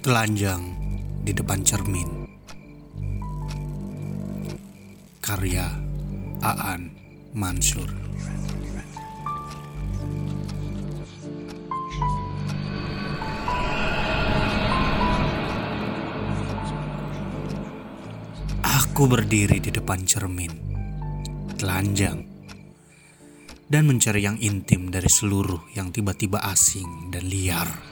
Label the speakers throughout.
Speaker 1: Telanjang di depan cermin. Karya Aan Mansur. Aku berdiri di depan cermin, telanjang, dan mencari yang intim dari seluruh yang tiba-tiba asing dan liar.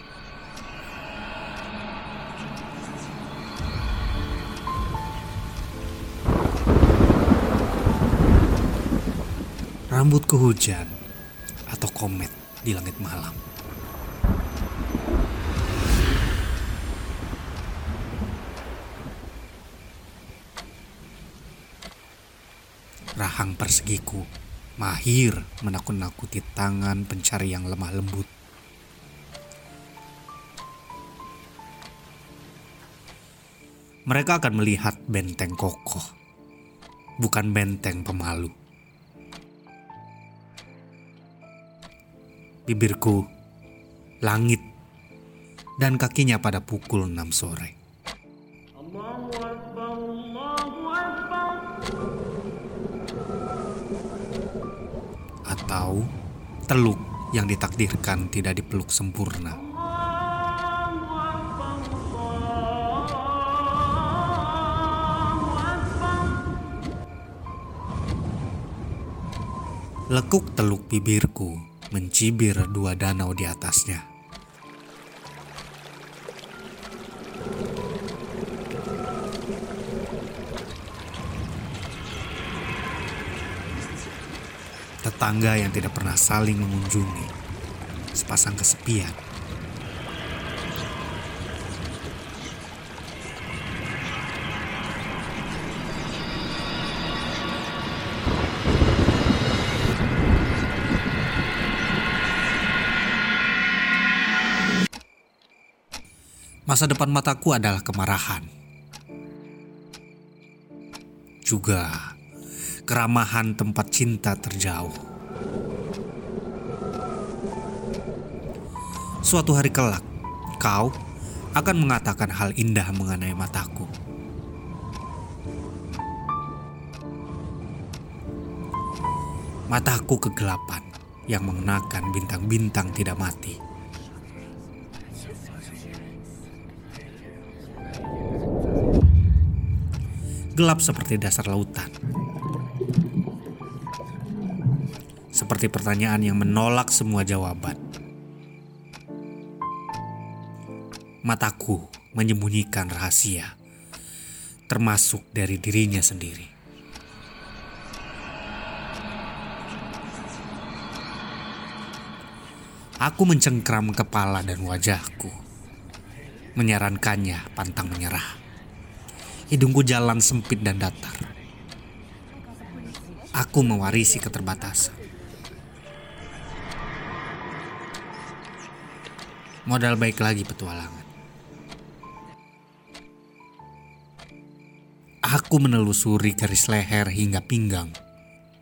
Speaker 1: Rambutku hujan atau komet di langit malam. Rahang persegiku mahir menakut-nakuti tangan pencari yang lemah lembut. Mereka akan melihat benteng kokoh, bukan benteng pemalu. Bibirku, langit, dan kakinya pada pukul 6 sore. Atau teluk yang ditakdirkan tidak dipeluk sempurna. Lekuk teluk bibirku mencibir dua danau di atasnya. Tetangga yang tidak pernah saling mengunjungi, sepasang kesepian. Masa depan mataku adalah kemarahan. Juga keramahan tempat cinta terjauh. Suatu hari kelak, kau akan mengatakan hal indah mengenai mataku. Mataku kegelapan yang mengenakan bintang-bintang tidak mati. Gelap seperti dasar lautan. Seperti pertanyaan yang menolak semua jawaban. Mataku menyembunyikan rahasia, termasuk dari dirinya sendiri. Aku mencengkram kepala dan wajahku, menyarankannya pantang menyerah hidungku jalan sempit dan datar. Aku mewarisi keterbatasan. Modal baik lagi petualangan. Aku menelusuri garis leher hingga pinggang,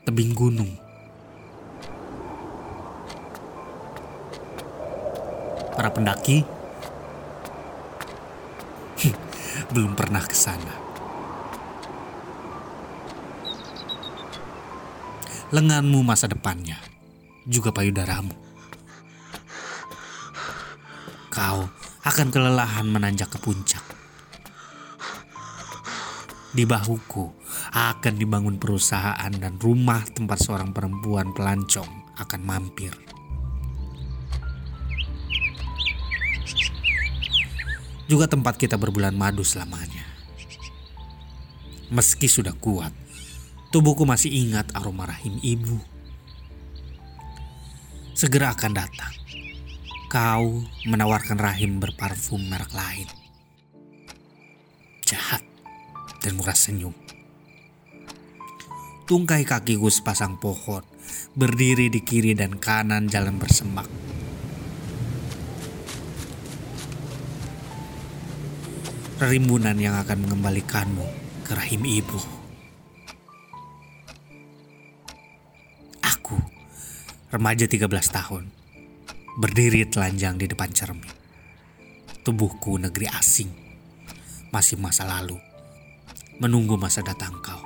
Speaker 1: tebing gunung. Para pendaki belum pernah ke sana. Lenganmu masa depannya, juga payudaramu. Kau akan kelelahan menanjak ke puncak. Di bahuku akan dibangun perusahaan dan rumah tempat seorang perempuan pelancong akan mampir. Juga tempat kita berbulan madu selamanya. Meski sudah kuat, tubuhku masih ingat aroma rahim ibu. Segera akan datang. Kau menawarkan rahim berparfum merek lain. Jahat dan murah senyum. Tungkai kakiku sepasang pohon, berdiri di kiri dan kanan jalan bersemak. Rimbunan yang akan mengembalikanmu ke rahim ibu. Aku, remaja 13 tahun, berdiri telanjang di depan cermin. Tubuhku negeri asing, masih masa lalu, menunggu masa datang kau.